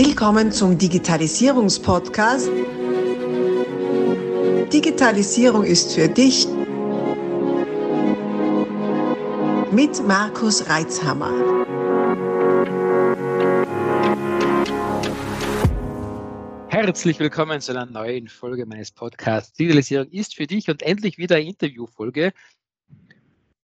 Willkommen zum Digitalisierungspodcast. Digitalisierung ist für dich mit Markus Reitzhammer. Herzlich willkommen zu einer neuen Folge meines Podcasts. Digitalisierung ist für dich und endlich wieder eine Interviewfolge.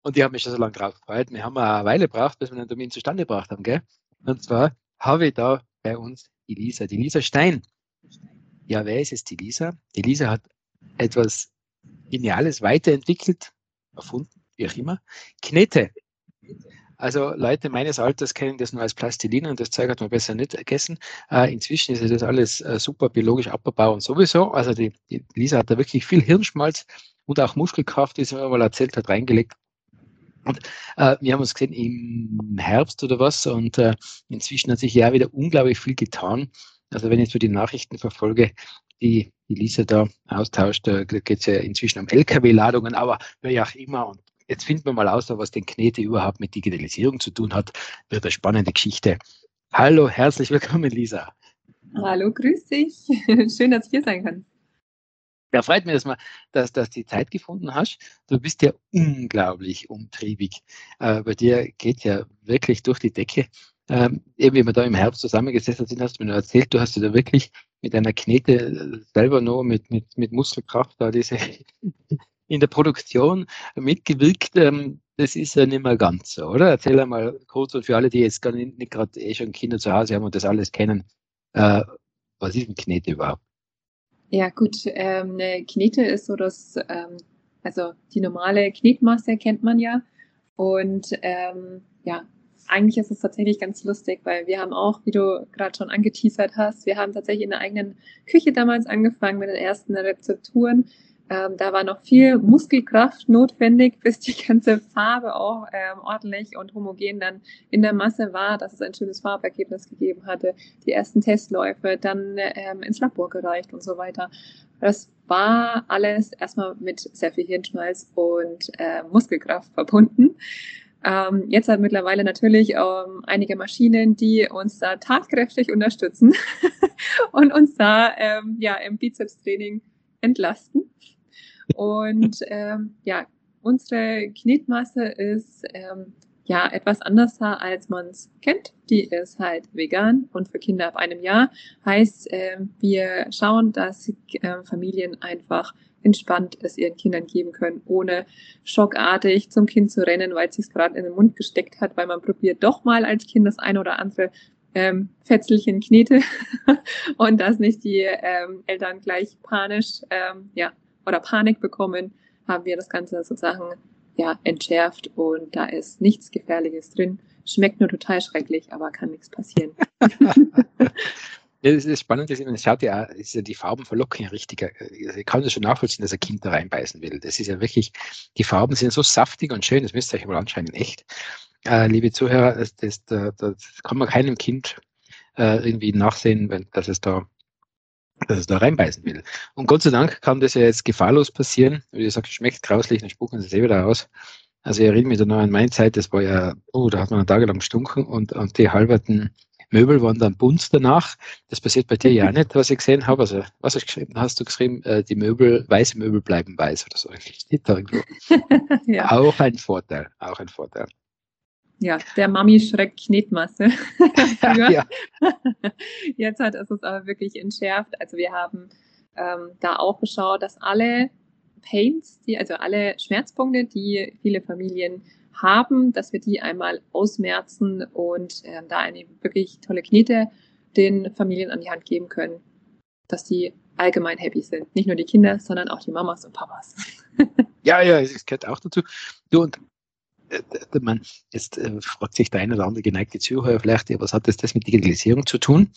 Und ich habe mich schon so lange drauf gefreut. Wir haben eine Weile gebraucht, bis wir einen Termin zustande gebracht haben. Gell? Und zwar habe ich da bei uns die Lisa, die Lisa Stein. Ja, wer ist es, die Lisa? Die Lisa hat etwas Geniales weiterentwickelt, erfunden, wie auch immer. Knete. Also Leute meines Alters kennen das nur als Plastilin und das Zeug hat man besser nicht gegessen. Äh, inzwischen ist das alles äh, super biologisch abbaubar und sowieso. Also die, die, Lisa hat da wirklich viel Hirnschmalz und auch Muskelkraft, die sie mir mal erzählt hat, reingelegt. Und äh, wir haben uns gesehen im Herbst oder was und äh, inzwischen hat sich ja wieder unglaublich viel getan. Also wenn ich so die Nachrichten verfolge, die, Lisa da austauscht, da geht es ja inzwischen um Lkw-Ladungen, aber wie auch immer. Und jetzt finden wir mal aus, was den Knete überhaupt mit Digitalisierung zu tun hat. Wird eine spannende Geschichte. Hallo, herzlich willkommen, Lisa. Hallo, grüß dich. Schön, dass ich hier sein kann. Ja, freut mich, dass, man, dass, dass du die Zeit gefunden hast. Du bist ja unglaublich umtriebig. Äh, bei dir geht ja wirklich durch die Decke. Ähm, eben wie wir da im Herbst zusammengesessen sind, hast du mir noch erzählt, du hast ja da wirklich mit einer Knete äh, selber noch mit, mit, mit Muskelkraft da diese in der Produktion mitgewirkt. Ähm, das ist ja nicht mehr ganz so, oder? Erzähl einmal kurz und für alle, die jetzt gar nicht, nicht gerade eh schon Kinder zu Hause haben und das alles kennen, äh, was ist ein Knete überhaupt? Ja, gut. Ähm, eine Knete ist so das, ähm, also die normale Knetmasse kennt man ja. Und ähm, ja, eigentlich ist es tatsächlich ganz lustig, weil wir haben auch, wie du gerade schon angeteasert hast, wir haben tatsächlich in der eigenen Küche damals angefangen mit den ersten Rezepturen. Ähm, da war noch viel Muskelkraft notwendig, bis die ganze Farbe auch ähm, ordentlich und homogen dann in der Masse war, dass es ein schönes Farbergebnis gegeben hatte. Die ersten Testläufe dann ähm, ins Labor gereicht und so weiter. Das war alles erstmal mit sehr viel Hirnschmalz und äh, Muskelkraft verbunden. Ähm, jetzt hat mittlerweile natürlich ähm, einige Maschinen, die uns da tatkräftig unterstützen und uns da ähm, ja im Bizeps-Training entlasten. Und ähm, ja, unsere Knetmasse ist ähm, ja etwas anders, als man es kennt. Die ist halt vegan und für Kinder ab einem Jahr. Heißt, äh, wir schauen, dass äh, Familien einfach entspannt es ihren Kindern geben können, ohne schockartig zum Kind zu rennen, weil es sich gerade in den Mund gesteckt hat, weil man probiert doch mal als Kind das eine oder andere ähm, Fetzelchen knete und dass nicht die ähm, Eltern gleich panisch ähm, ja, oder Panik bekommen, haben wir das Ganze sozusagen ja, entschärft und da ist nichts Gefährliches drin. Schmeckt nur total schrecklich, aber kann nichts passieren. Das ist spannend, dass es schaut ja, ist ja die Farben verlocken ja richtig. Also ich kann das schon nachvollziehen, dass ein Kind da reinbeißen will. Das ist ja wirklich, die Farben sind so saftig und schön, das müsst ihr euch mal anschauen, echt. Äh, liebe Zuhörer, das, das, das, kann man keinem Kind äh, irgendwie nachsehen, wenn, dass es da dass es da reinbeißen will. Und Gott sei Dank kann das ja jetzt gefahrlos passieren. Wie gesagt, schmeckt grauslich, dann spucken sie es eh wieder aus. Also ich erinnere mich da noch an meine Zeit, das war ja, oh, da hat man tagelang stunken und, und die halberten Möbel waren dann bunt danach. Das passiert bei dir ja nicht, was ich gesehen habe. Also, was hast du geschrieben? Hast du geschrieben, äh, die Möbel, weiße Möbel bleiben weiß oder so? Steht da irgendwo. ja. Auch ein Vorteil, auch ein Vorteil. Ja, der Mami-Schreck Knetmasse. ja. Jetzt hat es uns aber wirklich entschärft. Also wir haben ähm, da auch geschaut, dass alle Pains, die, also alle Schmerzpunkte, die viele Familien haben, dass wir die einmal ausmerzen und äh, da eine wirklich tolle Knete den Familien an die Hand geben können, dass die allgemein happy sind. Nicht nur die Kinder, sondern auch die Mamas und Papas. ja, ja, es gehört auch dazu. Du, und man, jetzt äh, fragt sich der eine oder andere geneigte Zuhörer vielleicht, ja, was hat das, das mit Digitalisierung zu tun?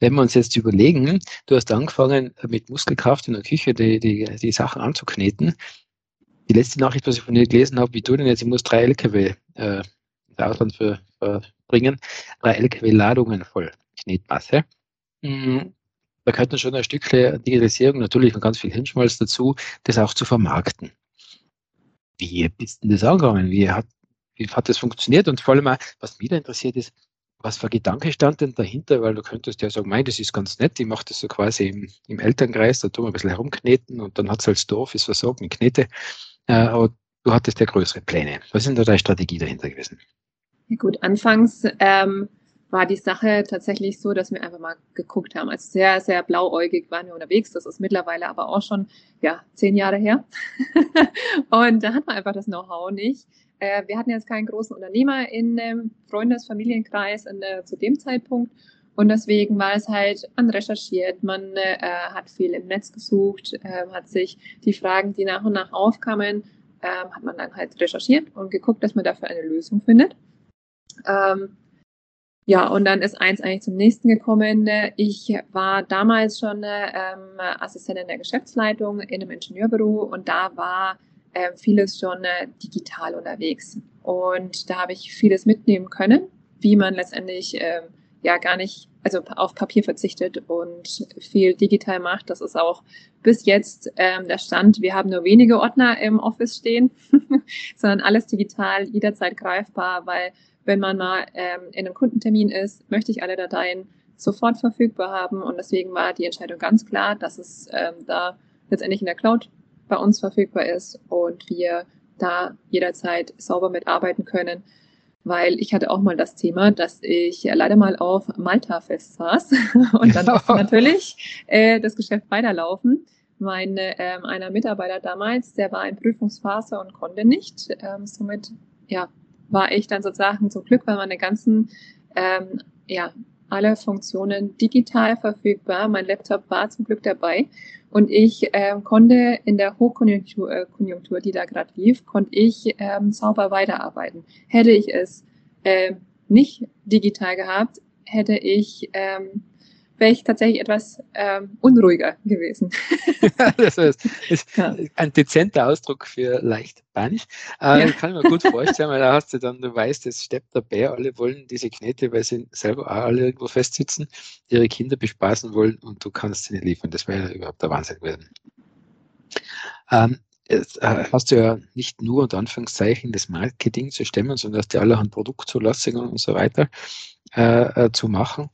Wenn wir uns jetzt überlegen, du hast angefangen mit Muskelkraft in der Küche die, die, die Sachen anzukneten die letzte Nachricht, was ich von dir gelesen habe, wie du denn jetzt, ich muss drei LKW äh, ins Ausland für, für bringen, drei LKW-Ladungen voll Knetmasse. Mhm. Da gehört dann schon ein Stückchen Digitalisierung natürlich und ganz viel Hirnschmalz dazu, das auch zu vermarkten. Wie bist du das angegangen? Wie hat, wie hat das funktioniert? Und vor allem, auch, was mich da interessiert ist, was für Gedanke stand denn dahinter? Weil du könntest ja sagen, mein, das ist ganz nett, ich mache das so quasi im, im Elternkreis, da tun wir ein bisschen herumkneten und dann hat es als Dorf ist versorgt mit Knete. Äh, aber du hattest ja größere Pläne. Was ist denn da deine Strategie dahinter gewesen? Ja gut, anfangs ähm, war die Sache tatsächlich so, dass wir einfach mal geguckt haben. Also sehr, sehr blauäugig waren wir unterwegs. Das ist mittlerweile aber auch schon, ja, zehn Jahre her. und da hat man einfach das Know-how nicht. Äh, wir hatten jetzt keinen großen Unternehmer in ähm, Freundes-, Familienkreis in, äh, zu dem Zeitpunkt. Und deswegen war es halt, man recherchiert, man äh, hat viel im Netz gesucht, äh, hat sich die Fragen, die nach und nach aufkamen, äh, hat man dann halt recherchiert und geguckt, dass man dafür eine Lösung findet. Ähm, ja, und dann ist eins eigentlich zum nächsten gekommen. Ich war damals schon ähm, Assistentin der Geschäftsleitung in einem Ingenieurbüro und da war äh, vieles schon äh, digital unterwegs. Und da habe ich vieles mitnehmen können, wie man letztendlich äh, ja gar nicht, also auf Papier verzichtet und viel digital macht. Das ist auch bis jetzt ähm, der Stand. Wir haben nur wenige Ordner im Office stehen, sondern alles digital, jederzeit greifbar, weil wenn man mal ähm, in einem Kundentermin ist, möchte ich alle Dateien sofort verfügbar haben. Und deswegen war die Entscheidung ganz klar, dass es ähm, da letztendlich in der Cloud bei uns verfügbar ist und wir da jederzeit sauber mitarbeiten können. Weil ich hatte auch mal das Thema, dass ich leider mal auf Malta fest saß und dann musste natürlich äh, das Geschäft weiterlaufen. Mein äh, einer Mitarbeiter damals, der war in Prüfungsphase und konnte nicht. Ähm, somit ja, war ich dann sozusagen zum Glück bei meinen ganzen, ähm, ja, alle Funktionen digital verfügbar. Mein Laptop war zum Glück dabei und ich ähm, konnte in der Hochkonjunktur, äh, Konjunktur, die da gerade lief, konnte ich ähm, sauber weiterarbeiten. Hätte ich es äh, nicht digital gehabt, hätte ich ähm, wäre ich tatsächlich etwas ähm, unruhiger gewesen. das ist, ist ja. ein dezenter Ausdruck für leicht panisch. Äh, ja. Kann ich mir gut vorstellen, weil da hast du dann, du weißt, es steppt der Bär, alle wollen diese Knete, weil sie selber auch alle irgendwo festsitzen, ihre Kinder bespaßen wollen und du kannst sie nicht liefern. Das wäre ja überhaupt der Wahnsinn gewesen. Ähm, Jetzt äh, hast du ja nicht nur unter Anführungszeichen das Marketing zu stemmen, sondern hast du allerhand Produktzulassungen und so weiter äh, äh, zu machen.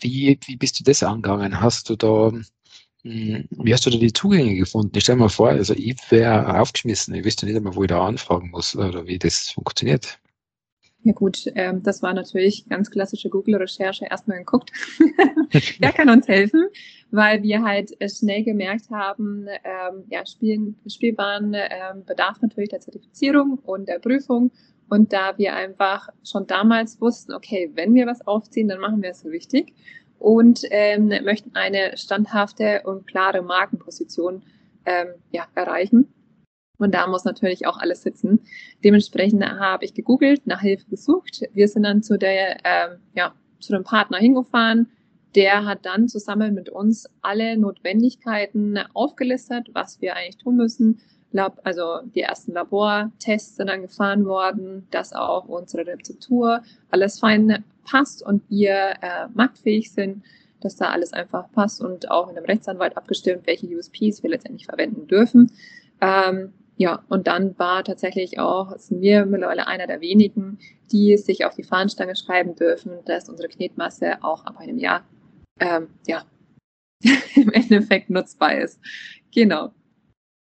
Wie, wie bist du das angegangen? Hast du da, hm, wie hast du da die Zugänge gefunden? Ich stelle mir vor, also ich wäre aufgeschmissen, ich wüsste nicht einmal, wo ich da anfragen muss oder wie das funktioniert. Ja gut, ähm, das war natürlich ganz klassische Google-Recherche, erstmal geguckt. Wer kann uns helfen? Weil wir halt schnell gemerkt haben, ähm, ja, Spielen, Spielbahn ähm, bedarf natürlich der Zertifizierung und der Prüfung und da wir einfach schon damals wussten, okay, wenn wir was aufziehen, dann machen wir es richtig und ähm, möchten eine standhafte und klare Markenposition ähm, ja, erreichen. Und da muss natürlich auch alles sitzen. Dementsprechend habe ich gegoogelt, nach Hilfe gesucht. Wir sind dann zu der, ähm, ja, zu dem Partner hingefahren. Der hat dann zusammen mit uns alle Notwendigkeiten aufgelistet, was wir eigentlich tun müssen, Lab, also die ersten Labortests sind dann gefahren worden, dass auch unsere Rezeptur alles fein passt und wir äh, marktfähig sind, dass da alles einfach passt und auch in einem Rechtsanwalt abgestimmt, welche USPs wir letztendlich verwenden dürfen. Ähm, ja, und dann war tatsächlich auch, sind wir mittlerweile einer der wenigen, die sich auf die Fahnenstange schreiben dürfen, dass unsere Knetmasse auch ab einem Jahr ähm, ja, im Endeffekt nutzbar ist. Genau.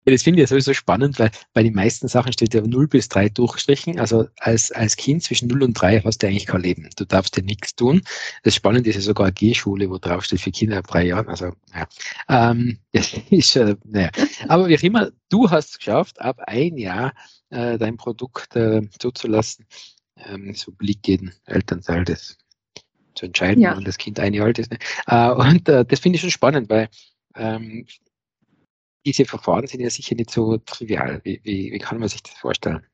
Ja, das finde ich ja sowieso spannend, weil bei den meisten Sachen steht ja 0 bis 3 durchstrichen. Also als, als Kind zwischen 0 und 3 hast du eigentlich kein Leben. Du darfst dir nichts tun. Das Spannende ist ja sogar eine G-Schule, wo drauf steht für Kinder ab drei Jahren. Also, ja. Ähm, das ist, äh, naja. Aber wie auch immer, du hast es geschafft, ab ein Jahr äh, dein Produkt äh, zuzulassen. Ähm, so Blick jeden Elternteil das zu entscheiden, ja. wann das Kind ein Jahr alt ist. Ne? Äh, und äh, das finde ich schon spannend, weil ähm, diese Verfahren sind ja sicher nicht so trivial. Wie, wie, wie kann man sich das vorstellen?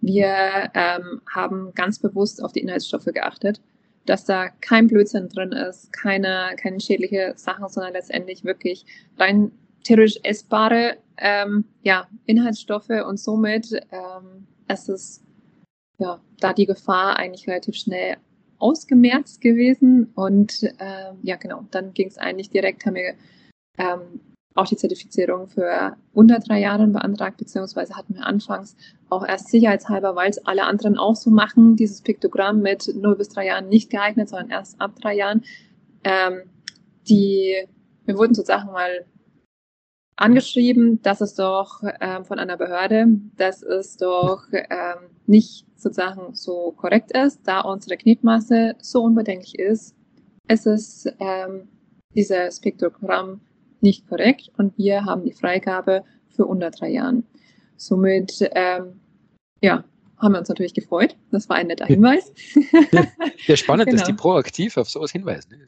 Wir ähm, haben ganz bewusst auf die Inhaltsstoffe geachtet, dass da kein Blödsinn drin ist, keine, keine schädliche Sachen, sondern letztendlich wirklich rein theoretisch essbare ähm, ja, Inhaltsstoffe und somit ähm, ist es ja, da die Gefahr eigentlich relativ schnell ausgemerzt gewesen und äh, ja genau, dann ging es eigentlich direkt, haben wir ähm, auch die Zertifizierung für unter drei Jahren beantragt, beziehungsweise hatten wir anfangs auch erst sicherheitshalber, weil es alle anderen auch so machen, dieses Piktogramm mit 0 bis drei Jahren nicht geeignet, sondern erst ab drei Jahren. Ähm, die, wir wurden sozusagen mal angeschrieben, dass es doch ähm, von einer Behörde, dass es doch ähm, nicht sozusagen so korrekt ist, da unsere Knetmasse so unbedenklich ist. Es ist ähm, dieses Spektrogramm nicht korrekt und wir haben die Freigabe für unter drei Jahren. Somit ähm, ja, haben wir uns natürlich gefreut. Das war ein netter Hinweis. Ja, spannend, genau. dass die proaktiv auf sowas hinweisen.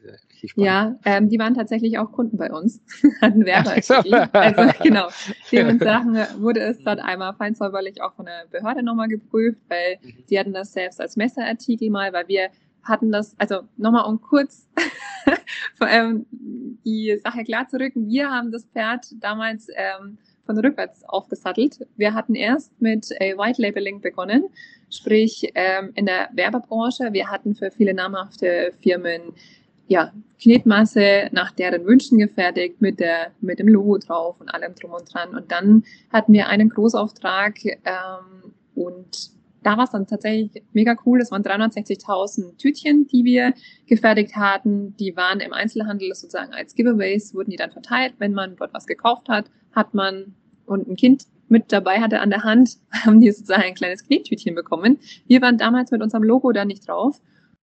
Ja, ähm, die waren tatsächlich auch Kunden bei uns, hatten Werbeartikel. also genau, dementsprechend wurde es dort einmal feinsäuberlich auch von der Behörde nochmal geprüft, weil mhm. die hatten das selbst als Messerartikel mal, weil wir hatten das, also nochmal um kurz vor allem die Sache klar zu rücken, wir haben das Pferd damals ähm, von rückwärts aufgesattelt. Wir hatten erst mit äh, White Labeling begonnen, sprich ähm, in der Werbebranche. Wir hatten für viele namhafte Firmen ja, Knetmasse nach deren Wünschen gefertigt mit der mit dem Logo drauf und allem drum und dran. Und dann hatten wir einen Großauftrag ähm, und da war es dann tatsächlich mega cool. Das waren 360.000 Tütchen, die wir gefertigt hatten. Die waren im Einzelhandel sozusagen als Giveaways, wurden die dann verteilt. Wenn man dort was gekauft hat, hat man und ein Kind mit dabei hatte an der Hand, haben die sozusagen ein kleines Knettütchen bekommen. Wir waren damals mit unserem Logo da nicht drauf.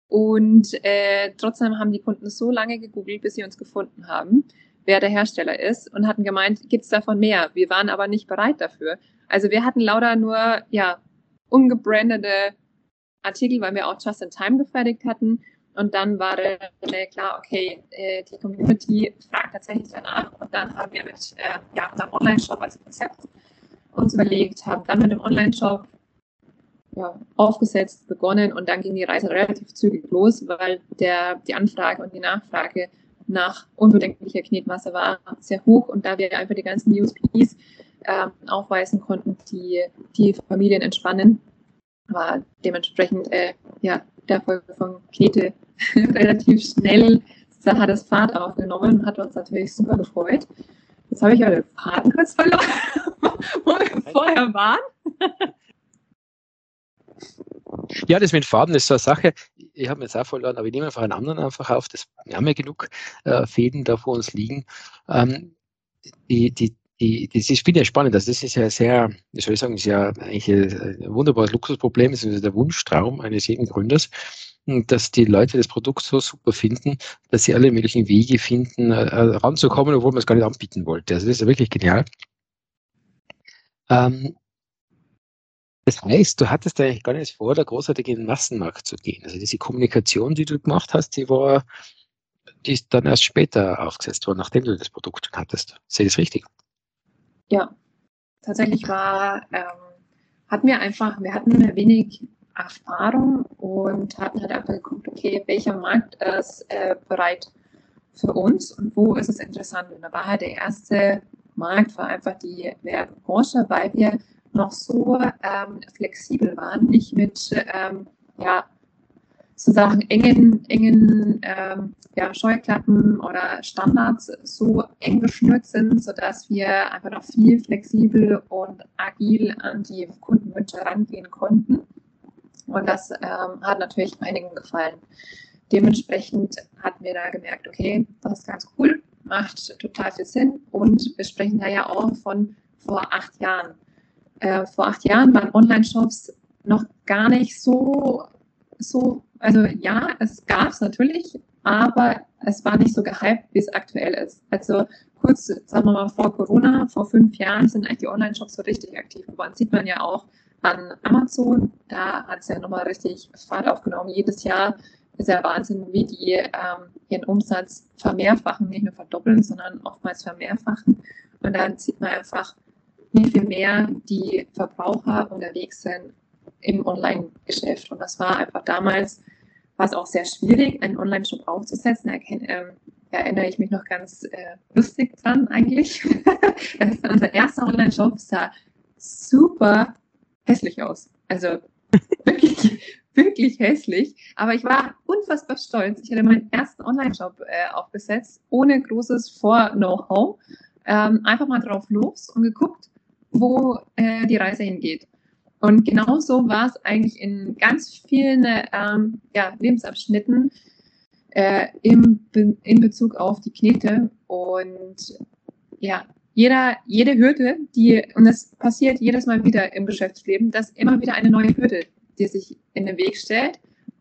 Und äh, trotzdem haben die Kunden so lange gegoogelt, bis sie uns gefunden haben, wer der Hersteller ist und hatten gemeint, gibt's davon mehr. Wir waren aber nicht bereit dafür. Also wir hatten lauter nur ja ungebrandete Artikel, weil wir auch Just in Time gefertigt hatten. Und dann war schnell klar, okay, äh, die Community fragt tatsächlich danach. Und dann haben wir mit äh, ja, unserem Online-Shop als Konzept uns überlegt, haben dann mit dem Online-Shop ja, aufgesetzt, begonnen und dann ging die Reise relativ zügig los, weil der, die Anfrage und die Nachfrage nach unbedenklicher Knetmasse war sehr hoch und da wir einfach die ganzen USPs äh, aufweisen konnten, die die Familien entspannen, war dementsprechend äh, ja, der Erfolg von Knete relativ schnell. Da hat es Fahrt aufgenommen und hat uns natürlich super gefreut. Jetzt habe ich den Faden kurz verloren, wo wir vorher waren. Ja, das mit Faden ist so eine Sache. Ich habe mir jetzt auch verloren, aber ich nehme einfach einen anderen einfach auf. Das, wir haben ja genug äh, Fäden da vor uns liegen. Ähm, die, die, die, das ist, finde ich spannend. Also das ist ja sehr, wie soll ich sagen, ist ja eigentlich ein wunderbares Luxusproblem. Das ist der Wunschtraum eines jeden Gründers, dass die Leute das Produkt so super finden, dass sie alle möglichen Wege finden, äh, ranzukommen, obwohl man es gar nicht anbieten wollte. Also das ist ja wirklich genial. Ähm, das heißt, du hattest eigentlich gar nicht vor, da großartig in den Massenmarkt zu gehen. Also diese Kommunikation, die du gemacht hast, die war, die ist dann erst später aufgesetzt worden, nachdem du das Produkt hattest. Sehe ich das richtig? Ja, tatsächlich war, ähm, hatten wir einfach, wir hatten wenig Erfahrung und hatten halt einfach geguckt, okay, welcher Markt ist äh, bereit für uns und wo ist es interessant. Und da war halt der erste Markt, war einfach die Werbebranche, weil wir noch so ähm, flexibel waren, nicht mit ähm, ja, sozusagen engen, engen ähm, ja, Scheuklappen oder Standards so eng geschnürt sind, sodass wir einfach noch viel flexibel und agil an die Kundenwünsche rangehen konnten. Und das ähm, hat natürlich einigen gefallen. Dementsprechend hatten wir da gemerkt, okay, das ist ganz cool, macht total viel Sinn. Und wir sprechen da ja auch von vor acht Jahren. Äh, vor acht Jahren waren Online-Shops noch gar nicht so so, also ja, es gab es natürlich, aber es war nicht so gehypt, wie es aktuell ist. Also kurz, sagen wir mal, vor Corona, vor fünf Jahren sind eigentlich die Online-Shops so richtig aktiv geworden. Sieht man ja auch an Amazon. Da hat es ja nochmal richtig Fahrt aufgenommen. Jedes Jahr ist ja Wahnsinn, wie die ähm, ihren Umsatz vermehrfachen, nicht nur verdoppeln, sondern oftmals vermehrfachen. Und dann sieht man einfach, wie viel mehr die Verbraucher unterwegs sind im Online-Geschäft. Und das war einfach damals, war es auch sehr schwierig, einen Online-Shop aufzusetzen. Da äh, erinnere ich mich noch ganz äh, lustig dran eigentlich. das ist unser erster Online-Shop, sah super hässlich aus. Also wirklich, wirklich hässlich. Aber ich war unfassbar stolz. Ich hatte meinen ersten Online-Shop äh, aufgesetzt, ohne großes Vor-Know-how. ähm, einfach mal drauf los und geguckt, wo äh, die Reise hingeht. Und genauso war es eigentlich in ganz vielen ähm, ja, Lebensabschnitten äh, im, in Bezug auf die Knete. Und ja, jeder, jede Hürde, die, und das passiert jedes Mal wieder im Geschäftsleben, dass immer wieder eine neue Hürde, die sich in den Weg stellt.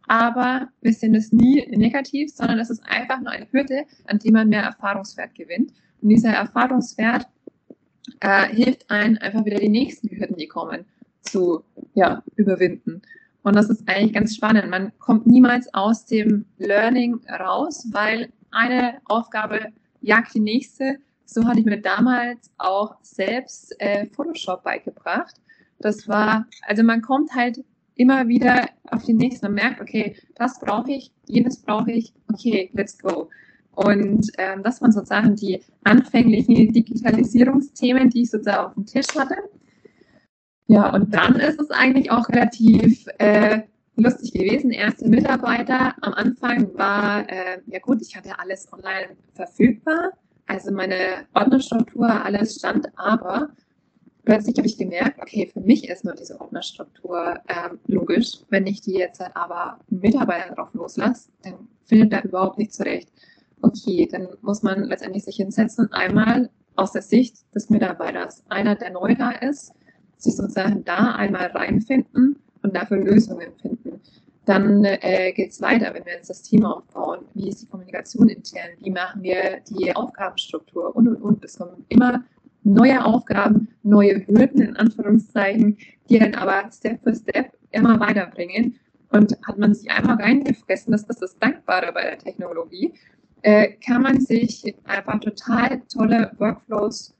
Aber wir sehen das nie negativ, sondern das ist einfach nur eine Hürde, an die man mehr Erfahrungswert gewinnt. Und dieser Erfahrungswert äh, hilft einem einfach wieder die nächsten Hürden, die kommen, zu ja, überwinden. Und das ist eigentlich ganz spannend. Man kommt niemals aus dem Learning raus, weil eine Aufgabe jagt die nächste. So hatte ich mir damals auch selbst äh, Photoshop beigebracht. Das war, also man kommt halt immer wieder auf die nächste und merkt, okay, das brauche ich, jenes brauche ich, okay, let's go. Und ähm, das waren sozusagen die anfänglichen Digitalisierungsthemen, die ich sozusagen auf dem Tisch hatte. Ja, und dann ist es eigentlich auch relativ äh, lustig gewesen. Erste Mitarbeiter am Anfang war, äh, ja gut, ich hatte alles online verfügbar. Also meine Ordnerstruktur, alles stand, aber plötzlich habe ich gemerkt, okay, für mich ist nur diese Ordnerstruktur ähm, logisch. Wenn ich die jetzt aber Mitarbeiter drauf loslasse, dann findet er überhaupt nicht zurecht okay, dann muss man letztendlich sich hinsetzen und einmal aus der Sicht des Mitarbeiters, einer, der neu da ist, sich sozusagen da einmal reinfinden und dafür Lösungen finden. Dann äh, geht es weiter, wenn wir jetzt das Team aufbauen. Wie ist die Kommunikation intern? Wie machen wir die Aufgabenstruktur? Und, und, und. Es kommen immer neue Aufgaben, neue Hürden in Anführungszeichen, die dann aber Step für Step immer weiterbringen. Und hat man sich einmal reingefressen, das das Dankbare bei der Technologie, äh, kann man sich einfach total tolle Workflows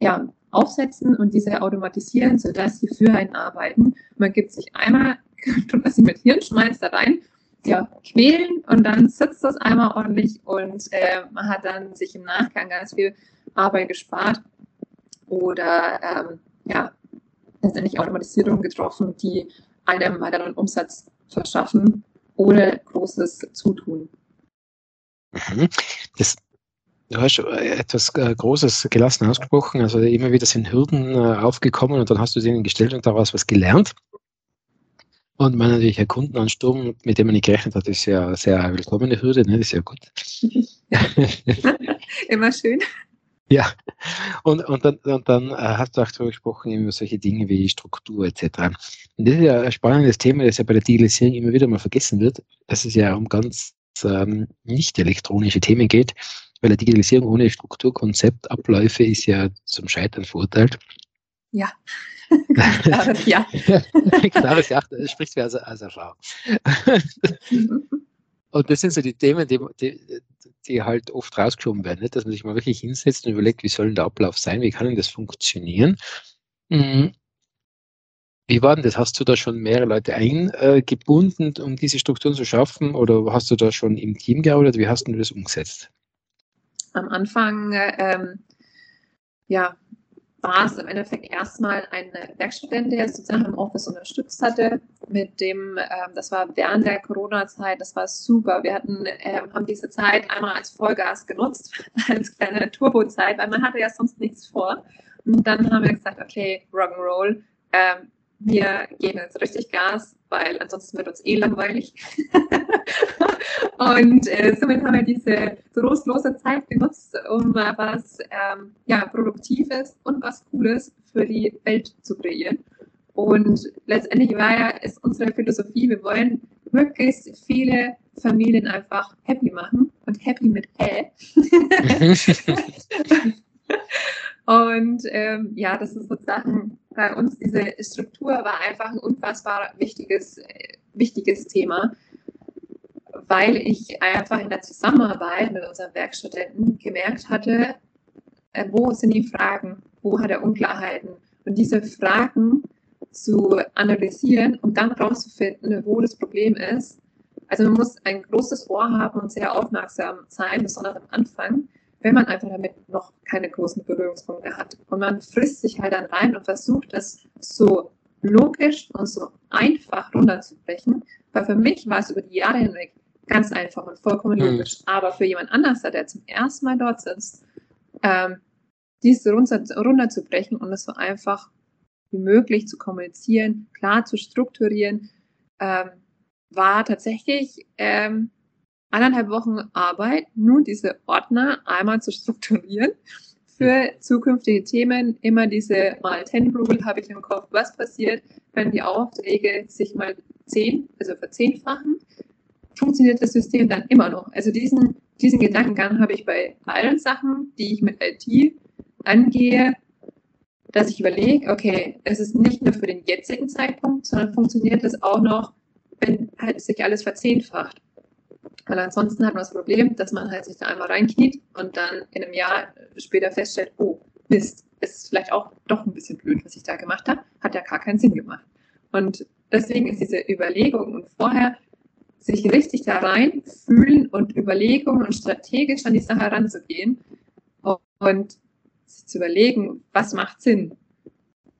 ja, aufsetzen und diese automatisieren, sodass sie für einen arbeiten. Man gibt sich einmal, tut sie mit Hirnschmalz da rein, ja, quälen und dann sitzt das einmal ordentlich und äh, man hat dann sich im Nachgang ganz viel Arbeit gespart oder ähm, ja, letztendlich Automatisierung getroffen, die einem weiteren Umsatz verschaffen ohne großes Zutun. Mhm. Das, du hast etwas äh, Großes gelassen ausgesprochen. Also immer wieder sind Hürden äh, aufgekommen und dann hast du sie ihnen gestellt und daraus was gelernt. Und man natürlich ein Kundenansturm, mit dem man nicht gerechnet hat, ist ja sehr willkommene Hürde, ne? das ist ja gut. Immer schön. Ja, und, und dann, und dann äh, hast du auch darüber gesprochen, über solche Dinge wie Struktur etc. Und das ist ja ein spannendes Thema, das ja bei der Digitalisierung immer wieder mal vergessen wird, dass es ja um ganz ähm, nicht elektronische Themen geht, weil eine Digitalisierung ohne Strukturkonzept, Abläufe ist ja zum Scheitern verurteilt. Ja. Klares Ja. Klares Ja, das spricht wie als, als Frau. Und das sind so die Themen, die, die, die halt oft rausgeschoben werden, nicht? dass man sich mal wirklich hinsetzt und überlegt, wie soll denn der Ablauf sein, wie kann denn das funktionieren. Mhm. Wie war denn das? Hast du da schon mehrere Leute eingebunden, um diese Strukturen zu schaffen oder hast du da schon im Team gearbeitet? Wie hast du das umgesetzt? Am Anfang ähm, ja, war es im Endeffekt erstmal ein Werkstudent, der sozusagen im Office unterstützt hatte. Mit dem, ähm, das war während der Corona-Zeit, das war super. Wir hatten, äh, haben diese Zeit einmal als Vollgas genutzt, als kleine Turbo-Zeit, weil man hatte ja sonst nichts vor. Und dann haben wir gesagt, okay, Rock'n'Roll, ähm, wir geben jetzt richtig Gas, weil ansonsten wird uns eh langweilig. und äh, somit haben wir diese trostlose Zeit genutzt, um was ähm, ja, Produktives und was Cooles für die Welt zu kreieren. Und letztendlich war ja, ist unsere Philosophie, wir wollen möglichst viele Familien einfach happy machen und happy mit Ä. Und ähm, ja, das ist sozusagen bei uns, diese Struktur war einfach ein unfassbar wichtiges, äh, wichtiges Thema, weil ich einfach in der Zusammenarbeit mit unseren Werkstudenten gemerkt hatte, äh, wo sind die Fragen, wo hat er Unklarheiten und diese Fragen zu analysieren und dann rauszufinden, wo das Problem ist. Also man muss ein großes Ohr haben und sehr aufmerksam sein, besonders am Anfang, wenn man einfach damit noch keine großen Berührungspunkte hat. Und man frisst sich halt dann rein und versucht, das so logisch und so einfach runterzubrechen. Weil für mich war es über die Jahre hinweg ganz einfach und vollkommen mhm. logisch. Mhm. Aber für jemand anders, der zum ersten Mal dort sitzt, ähm, dies runter, runterzubrechen und es so einfach wie möglich zu kommunizieren, klar zu strukturieren, ähm, war tatsächlich ähm, anderthalb Wochen Arbeit, nur diese Ordner einmal zu strukturieren für zukünftige Themen. Immer diese mal 10 Rule habe ich im Kopf, was passiert, wenn die Aufträge sich mal zehn, also verzehnfachen, funktioniert das System dann immer noch. Also diesen, diesen Gedankengang habe ich bei allen Sachen, die ich mit IT angehe, dass ich überlege, okay, es ist nicht nur für den jetzigen Zeitpunkt, sondern funktioniert das auch noch, wenn halt sich alles verzehnfacht. Weil ansonsten hat man das Problem, dass man halt sich da einmal reinkniet und dann in einem Jahr später feststellt, oh, Mist, ist vielleicht auch doch ein bisschen blöd, was ich da gemacht habe, hat ja gar keinen Sinn gemacht. Und deswegen ist diese Überlegung und vorher sich richtig da rein fühlen und Überlegungen und strategisch an die Sache heranzugehen und sich zu überlegen, was macht Sinn,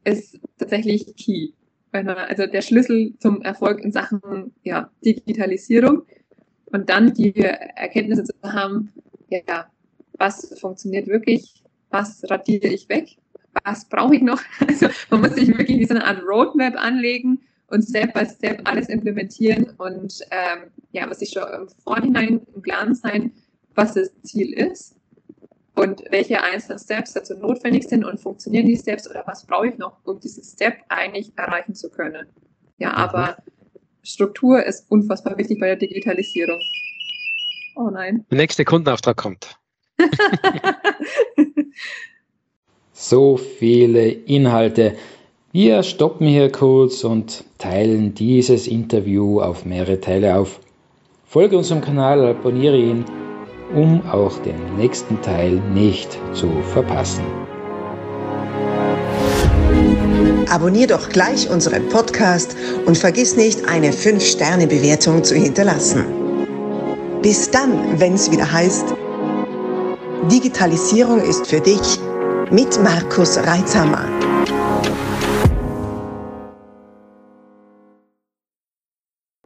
ist tatsächlich key. Also der Schlüssel zum Erfolg in Sachen ja, Digitalisierung und dann die Erkenntnisse zu haben, ja, was funktioniert wirklich, was radiere ich weg, was brauche ich noch. Also man muss sich wirklich wie so eine Art Roadmap anlegen und Step by Step alles implementieren und ähm, ja, was sich schon im Vorhinein im Klaren sein, was das Ziel ist und welche einzelnen Steps dazu notwendig sind und funktionieren die Steps oder was brauche ich noch, um diesen Step eigentlich erreichen zu können. Ja, mhm. aber Struktur ist unfassbar wichtig bei der Digitalisierung. Oh nein. Der nächste Kundenauftrag kommt. so viele Inhalte. Wir stoppen hier kurz und teilen dieses Interview auf mehrere Teile auf. Folge unserem Kanal, abonniere ihn, um auch den nächsten Teil nicht zu verpassen. Abonnier doch gleich unseren Podcast und vergiss nicht, eine 5-Sterne-Bewertung zu hinterlassen. Bis dann, wenn es wieder heißt, Digitalisierung ist für dich mit Markus Reitzhammer.